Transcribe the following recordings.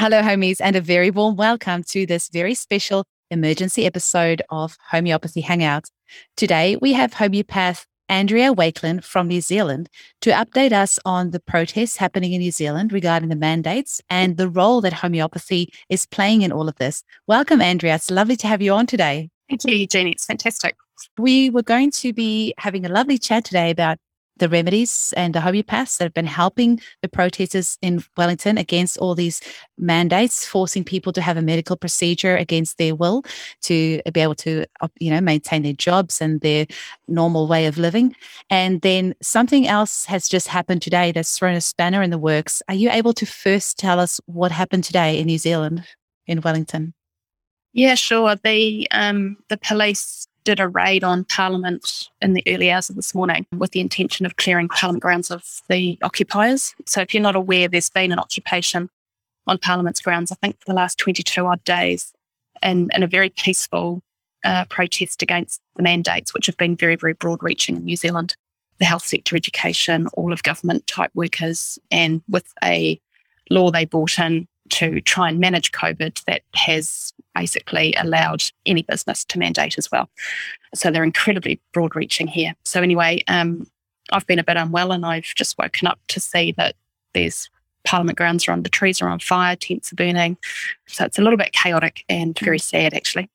Hello, homies, and a very warm welcome to this very special emergency episode of Homeopathy Hangout. Today, we have homeopath Andrea Wakelin from New Zealand to update us on the protests happening in New Zealand regarding the mandates and the role that homeopathy is playing in all of this. Welcome, Andrea. It's lovely to have you on today. Thank you, Jeannie. It's fantastic. We were going to be having a lovely chat today about the remedies and the homeopaths that have been helping the protesters in Wellington against all these mandates, forcing people to have a medical procedure against their will to be able to, you know, maintain their jobs and their normal way of living. And then something else has just happened today that's thrown a spanner in the works. Are you able to first tell us what happened today in New Zealand, in Wellington? Yeah, sure. The um, the police did a raid on Parliament in the early hours of this morning with the intention of clearing Parliament grounds of the occupiers. So, if you're not aware, there's been an occupation on Parliament's grounds, I think, for the last 22 odd days, and in a very peaceful uh, protest against the mandates, which have been very, very broad reaching in New Zealand. The health sector, education, all of government type workers, and with a law they brought in to try and manage COVID that has basically allowed any business to mandate as well. So they're incredibly broad reaching here. So, anyway, um, I've been a bit unwell and I've just woken up to see that there's Parliament grounds are on, the trees are on fire, tents are burning. So it's a little bit chaotic and very sad, actually.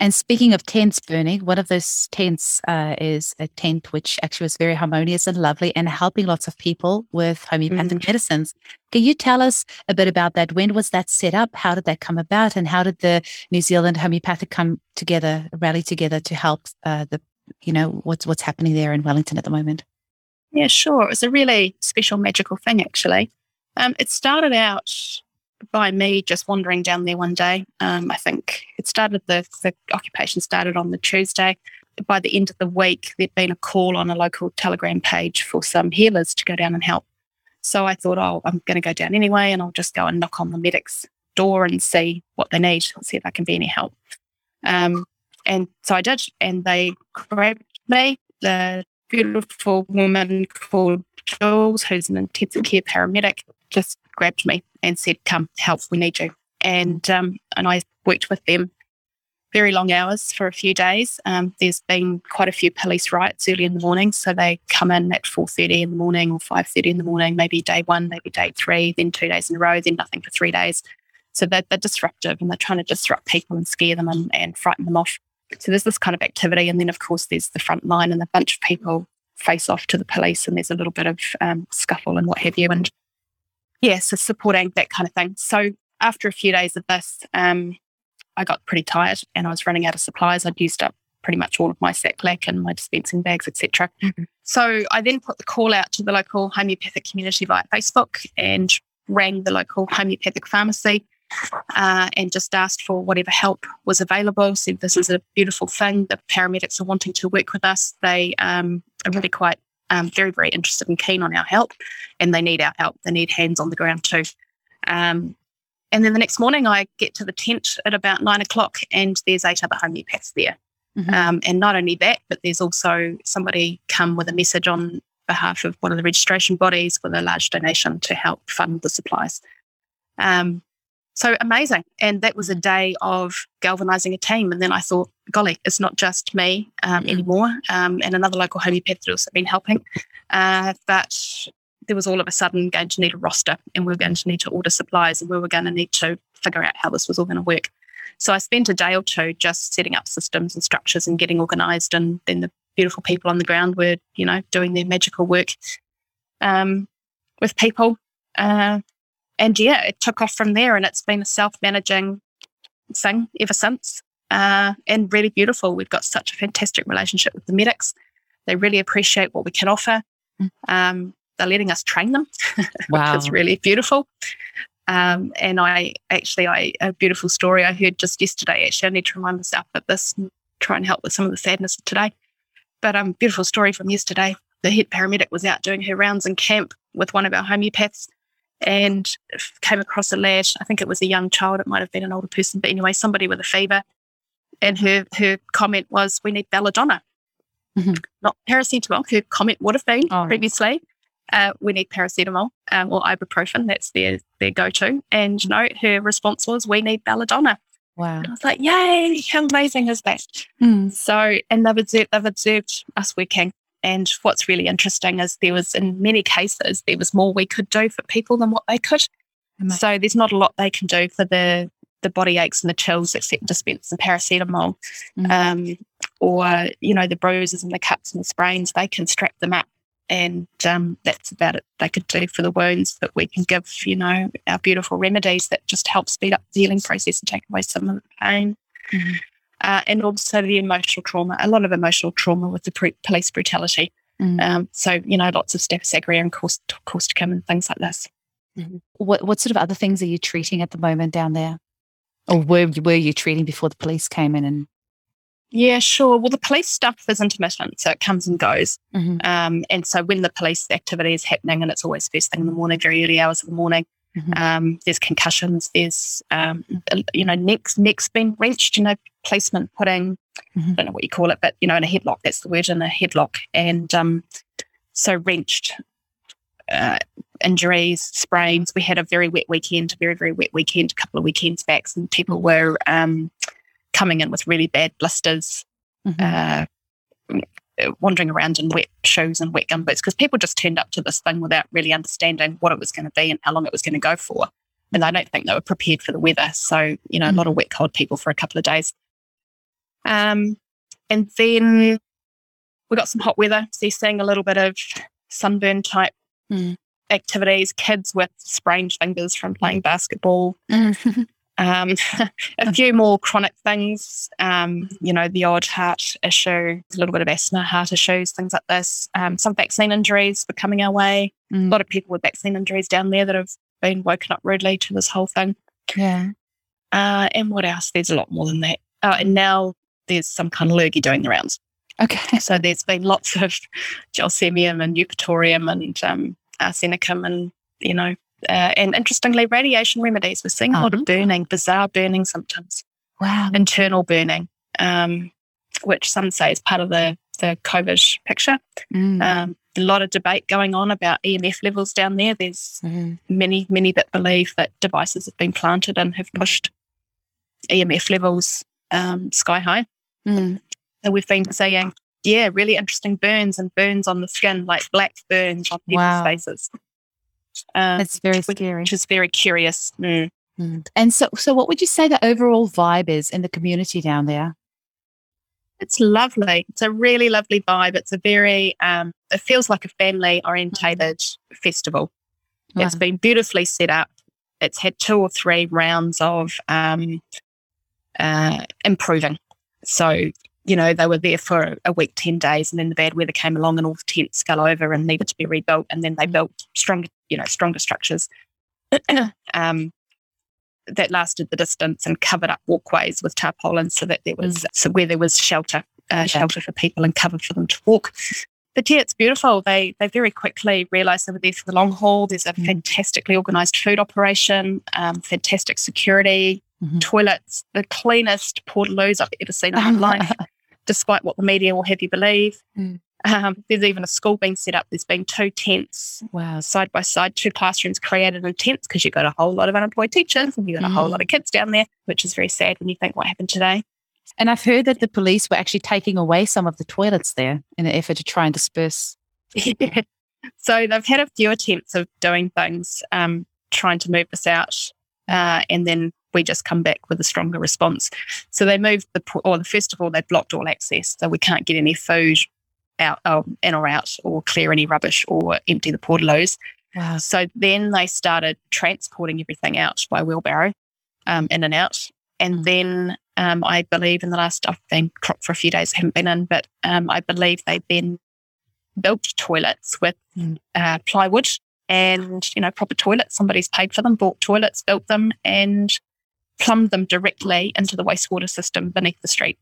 And speaking of tents burning, one of those tents uh, is a tent which actually was very harmonious and lovely and helping lots of people with homeopathic mm. medicines. Can you tell us a bit about that? When was that set up? How did that come about? And how did the New Zealand homeopathic come together, rally together to help uh, the, you know, what's what's happening there in Wellington at the moment? Yeah, sure. It was a really special, magical thing, actually. Um, it started out by me just wandering down there one day. Um, I think it started, the, the occupation started on the Tuesday. By the end of the week, there'd been a call on a local telegram page for some healers to go down and help. So I thought, oh, I'm going to go down anyway, and I'll just go and knock on the medic's door and see what they need, see if I can be any help. Um, and so I did, and they grabbed me. The beautiful woman called Jules, who's an intensive care paramedic, just grabbed me and said, "Come, help, we need you." And um, and I worked with them very long hours for a few days. Um, there's been quite a few police riots early in the morning, so they come in at 4:30 in the morning or 5:30 in the morning, maybe day one, maybe day three, then two days in a row, then nothing for three days. So they're, they're disruptive and they're trying to disrupt people and scare them and, and frighten them off. So there's this kind of activity, and then of course there's the front line and a bunch of people face off to the police, and there's a little bit of um, scuffle and what have you. And yeah, so supporting that kind of thing. So after a few days of this, um, I got pretty tired and I was running out of supplies. I'd used up pretty much all of my Sac-Lac and my dispensing bags, etc. Mm-hmm. So I then put the call out to the local homeopathic community via Facebook and rang the local homeopathic pharmacy uh, and just asked for whatever help was available. Said this is a beautiful thing. The paramedics are wanting to work with us. They um, are really quite um, very, very interested and keen on our help, and they need our help. They need hands on the ground too. Um, and then the next morning, I get to the tent at about nine o'clock, and there's eight other homeopaths there. Mm-hmm. Um, and not only that, but there's also somebody come with a message on behalf of one of the registration bodies with a large donation to help fund the supplies. Um, so amazing. And that was a day of galvanizing a team. And then I thought, golly, it's not just me um, anymore. Um, and another local homeopath has also been helping. Uh, but there was all of a sudden going to need a roster and we were going to need to order supplies and we were going to need to figure out how this was all going to work. So I spent a day or two just setting up systems and structures and getting organized. And then the beautiful people on the ground were, you know, doing their magical work um, with people. Uh, and yeah, it took off from there, and it's been a self-managing thing ever since, uh, and really beautiful. We've got such a fantastic relationship with the medics; they really appreciate what we can offer. Mm. Um, they're letting us train them, wow. which is really beautiful. Um, and I actually, I a beautiful story I heard just yesterday. Actually, I need to remind myself of this, and try and help with some of the sadness of today. But um, beautiful story from yesterday. The head paramedic was out doing her rounds in camp with one of our homeopaths, and came across a lad. I think it was a young child. It might have been an older person, but anyway, somebody with a fever. And her her comment was, "We need belladonna, mm-hmm. not paracetamol." Her comment would have been oh. previously, uh, we need paracetamol um, or ibuprofen. That's their their go to. And you know, her response was, we need belladonna. Wow. And I was like, yay, how amazing is that? Mm. So, and they've observed, they've observed us working. And what's really interesting is there was, in many cases, there was more we could do for people than what they could. Amazing. So there's not a lot they can do for the the body aches and the chills except dispense some paracetamol, Mhm. um, or you know the bruises and the cuts and the sprains. They can strap them up, and um, that's about it. They could do for the wounds, but we can give you know our beautiful remedies that just help speed up the healing process and take away some of the pain. Mhm. Uh, and also the emotional trauma, a lot of emotional trauma with the pre- police brutality. Mm. Um, so, you know, lots of Staphysagria and caust- causticum and things like this. What what sort of other things are you treating at the moment down there? Or were were you treating before the police came in and Yeah, sure. Well, the police stuff is intermittent, so it comes and goes. Mhm. Um, and so when the police activity is happening, and it's always first thing in the morning, very early hours of the morning, Mhm. um, there's concussions, there's, um, you know, necks, necks being wrenched, you know, policemen putting, Mhm. I don't know what you call it, but, you know, in a headlock, that's the word, in a headlock. And um, so wrenched uh, injuries, sprains. We had a very wet weekend, a very, very wet weekend, a couple of weekends back, and people were um, coming in with really bad blisters Mhm. uh, wandering around in wet shoes and wet gumboots because people just turned up to this thing without really understanding what it was going to be and how long it was going to go for. And I don't think they were prepared for the weather. So, you know, a lot of wet, cold people for a couple of days. Um, and then we got some hot weather. So you're seeing a little bit of sunburn type Mm. activities, kids with sprained fingers from playing basketball, um, a few more chronic things, um, you know, the odd heart issue, a little bit of asthma, heart issues, things like this. Um, some vaccine injuries were coming our way. A Mm. lot of people with vaccine injuries down there that have been woken up rudely to this whole thing. yeah. Uh, and what else? There's a lot more than that. Uh, and now there's some kind of lurgy doing the rounds. Okay. So there's been lots of gelsemium and eupatorium and um, arsenicum and, you know, uh, and interestingly, radiation remedies. We're seeing a lot Uh-huh. of burning, bizarre burning symptoms. Wow. internal burning, um, which some say is part of the, the COVID picture. Mm. Um, a lot of debate going on about EMF levels down there. There's Mhm. many, many that believe that devices have been planted and have pushed EMF levels um, sky high. Mm. So we've been seeing, yeah, really interesting burns and burns on the skin, like black burns on people's Wow. faces. Um, It's very scary. which is very curious. Mm. Mm. And so, so what would you say the overall vibe is in the community down there? It's lovely. It's a really lovely vibe. It's a very, um, it feels like a family orientated festival. It's been beautifully set up. It's had two or three rounds of um, uh, improving. So, you know, they were there for a week, 10 days, and then the bad weather came along and all the tents fell over and needed to be rebuilt. And then they built stronger, you know, stronger structures. um, that lasted the distance and covered up walkways with tarpaulins so that there was so where there was shelter, uh, shelter for people and cover for them to walk. But yeah, it's beautiful. They they very quickly realised they were there for the long haul. There's a Mm. fantastically organised food operation, um, fantastic security, Mhm. toilets, the cleanest portaloos I've ever seen in my life, despite what the media will have you believe. Mm. Um, there's even a school being set up. There's been two tents wow. side by side, two classrooms created in tents because you've got a whole lot of unemployed teachers and you've got a whole Mm. lot of kids down there, which is very sad when you think what happened today. And I've heard that the police were actually taking away some of the toilets there in an effort to try and disperse. so they've had a few attempts of doing things, um, trying to move this out, uh, and then we just come back with a stronger response. So they moved the, or the first of all, they blocked all access, so we can't get any food out um, in or out, or clear any rubbish, or empty the portaloos. Wow. So then they started transporting everything out by wheelbarrow, um, in and out. And Mm. then um, I believe in the last, I've been cropped for a few days, I haven't been in, but um, I believe they then built toilets with Mm. uh, plywood and, you know, proper toilets. Somebody's paid for them, bought toilets, built them, and plumbed them directly into the wastewater system beneath the street.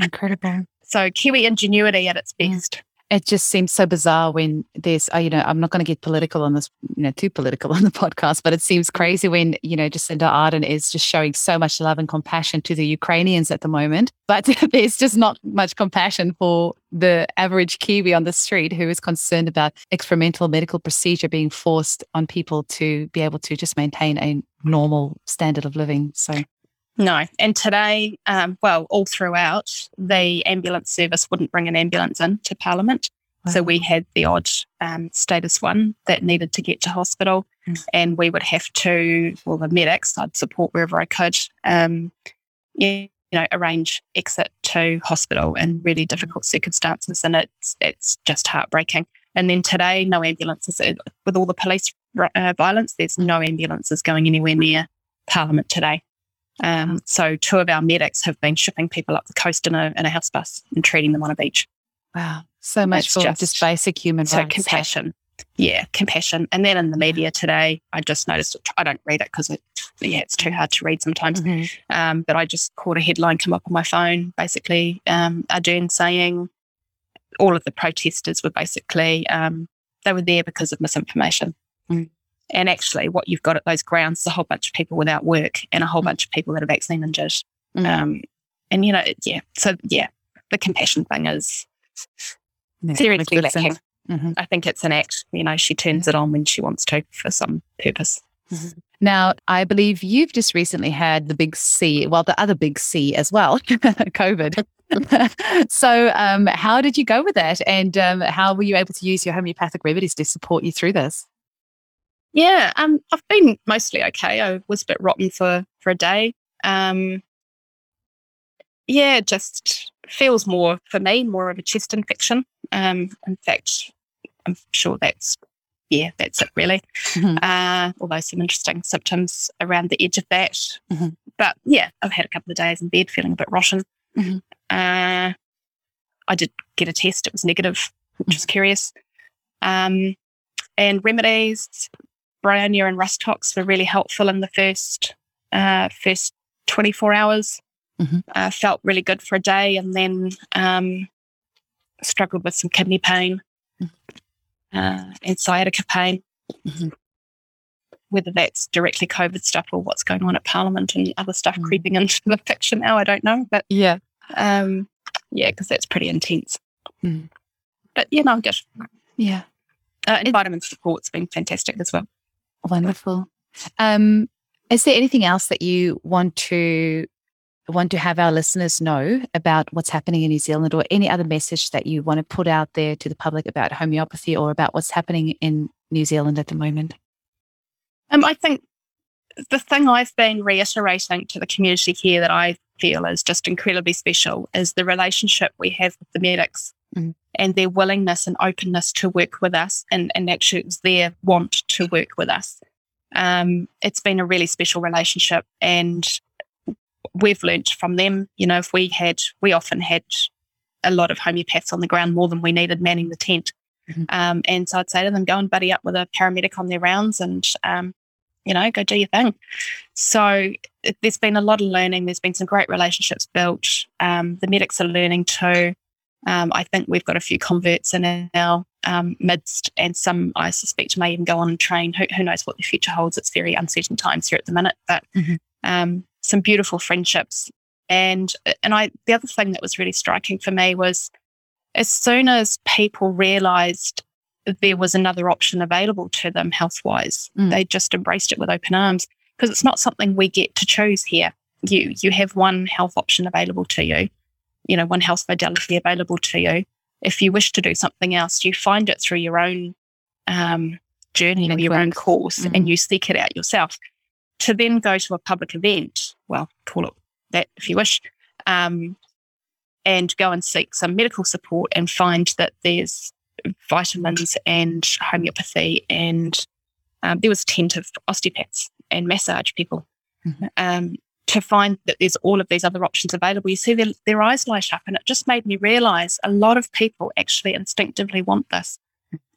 Incredible. So Kiwi ingenuity at its best. It just seems so bizarre when there's, uh, you know, I'm not going to get political on this, you know, too political on the podcast, but it seems crazy when, you know, Jacinda Ardern is just showing so much love and compassion to the Ukrainians at the moment. But there's just not much compassion for the average Kiwi on the street who is concerned about experimental medical procedure being forced on people to be able to just maintain a normal standard of living. So no. And today, um, well, all throughout, the ambulance service wouldn't bring an ambulance in to Parliament. Wow. So we had the odd um, status one that needed to get to hospital, mm. and we would have to, well, the medics, I'd support wherever I could, um, you know, arrange exit to hospital in really difficult circumstances, and it's it's just heartbreaking. And then today, no ambulances with all the police uh, violence. There's no ambulances going anywhere near Parliament today. Um, so two of our medics have been shipping people up the coast in a, in a house bus and treating them on a beach. Wow. So much for just, just, basic human so rights. compassion. Yeah, compassion. And then in the media today, I just noticed, I don't read it because it, yeah, it's too hard to read sometimes. Mm-hmm. Um, but I just caught a headline come up on my phone, basically um, Ardern saying all of the protesters were basically, um, they were there because of misinformation. Mm. And actually, what you've got at those grounds is a whole bunch of people without work and a whole mm. bunch of people that are vaccine injured. Mm. Um, and, you know, yeah. So, yeah, the compassion thing is yeah, seriously lacking. Mm-hmm. I think it's an act. You know, she turns it on when she wants to for some purpose. Mm-hmm. Now, I believe you've just recently had the big C, well, the other big C as well, COVID. so, um, how did you go with that? And um, how were you able to use your homeopathic remedies to support you through this? Yeah, um, I've been mostly okay. I was a bit rotten for for a day. Um, yeah, it just feels more for me more of a chest infection. Um, in fact, I'm sure that's yeah, that's it really. Mm-hmm. Uh, although some interesting symptoms around the edge of that. Mm-hmm. But yeah, I've had a couple of days in bed feeling a bit rotten. Mm-hmm. Uh, I did get a test; it was negative, which was mm-hmm. curious. Um, and remedies Bryonia and Rhus tox were really helpful in the first uh, first 24 hours. Mm-hmm. Uh, felt really good for a day and then um, struggled with some kidney pain mm-hmm. uh, and sciatica pain. Mm-hmm. Whether that's directly COVID stuff or what's going on at Parliament and other stuff mm. creeping into the picture now, I don't know. But yeah, um, yeah, because that's pretty intense. Mm. But yeah, no, I'm good. Yeah. Uh, and it, vitamin support's been fantastic as well. Wonderful. Um, is there anything else that you want to want to have our listeners know about what's happening in New Zealand, or any other message that you want to put out there to the public about homeopathy or about what's happening in New Zealand at the moment? Um, I think the thing I've been reiterating to the community here that I feel is just incredibly special is the relationship we have with the medics mm and their willingness and openness to work with us and, and actually it's their want to work with us. Um, it's been a really special relationship and we've learnt from them. You know, if we had, we often had a lot of homeopaths on the ground more than we needed manning the tent. Mm-hmm. Um, and so I'd say to them, go and buddy up with a paramedic on their rounds and, um, you know, go do your thing. So it, there's been a lot of learning. There's been some great relationships built. Um, the medics are learning too. Um, I think we've got a few converts in our um, midst, and some I suspect may even go on and train. Who, who, knows what the future holds? It's very uncertain times here at the minute, but mm-hmm. um, some beautiful friendships. And and I the other thing that was really striking for me was as soon as people realised there was another option available to them health wise, mm. they just embraced it with open arms because it's not something we get to choose here. You you have one health option available to you you know, one health modality available to you. If you wish to do something else, you find it through your own um, journey or your own course mm-hmm. and you seek it out yourself. To then go to a public event, well, call it that if you wish, um, and go and seek some medical support and find that there's vitamins and homeopathy and um, there was a tent of osteopaths and massage people. Mm-hmm. Um, to find that there's all of these other options available, you see their, their eyes light up. And it just made me realize a lot of people actually instinctively want this.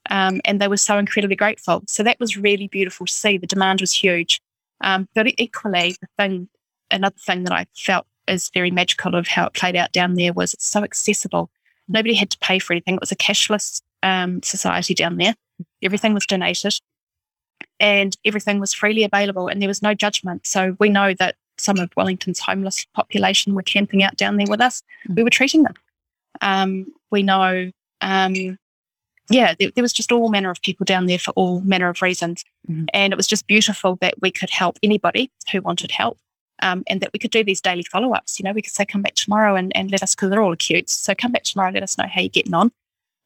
Um, and they were so incredibly grateful. So that was really beautiful to see. The demand was huge. Um, but equally, the thing, another thing that I felt is very magical of how it played out down there was it's so accessible. Nobody had to pay for anything. It was a cashless um, society down there. Everything was donated and everything was freely available and there was no judgment. So we know that some of Wellington's homeless population were camping out down there with us. Mm. We were treating them. Um, we know, um, yeah, there, there, was just all manner of people down there for all manner of reasons. Mm. And it was just beautiful that we could help anybody who wanted help. Um, and that we could do these daily follow ups. You know, we could say, come back tomorrow and, and let us, because they're all acute. So come back tomorrow, let us know how you're getting on.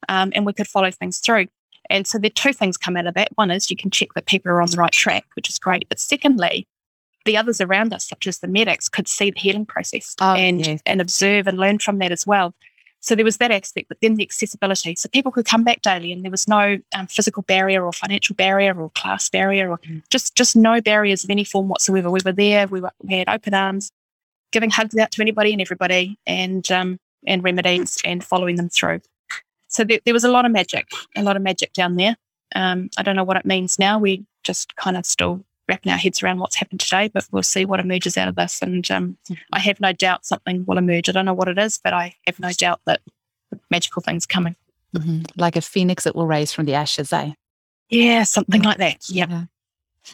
Um, and we could follow things through. And so the two things come out of that. One is you can check that people are on the right track, which is great. But secondly, the others around us, such as the medics, could see the healing process oh, and, yes. and observe and learn from that as well. So there was that aspect, but then the accessibility. So people could come back daily, and there was no um, physical barrier or financial barrier or class barrier or mm. just just no barriers of any form whatsoever. We were there. We, were, we had open arms, giving hugs out to anybody and everybody, and um, and remedies and following them through. So there, there was a lot of magic, a lot of magic down there. Um, I don't know what it means now. We just kind of still wrapping our heads around what's happened today, but we'll see what emerges out of this. And um, I have no doubt something will emerge. I don't know what it is, but I have no doubt that magical things coming. Mm-hmm. Like a phoenix that will rise from the ashes, eh? Yeah, something like that. Yep. Yeah.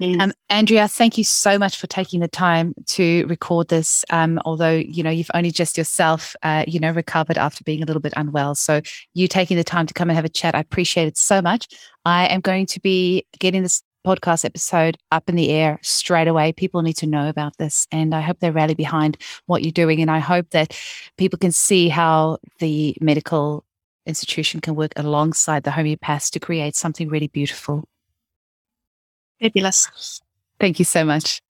Um, Andrea, thank you so much for taking the time to record this. Um, although you know you've only just yourself, uh, you know, recovered after being a little bit unwell, so you taking the time to come and have a chat, I appreciate it so much. I am going to be getting this podcast episode up in the air straight away. People need to know about this, and I hope they're rally behind what you're doing. And I hope that people can see how the medical institution can work alongside the homeopaths to create something really beautiful. Fabulous. Thank you so much.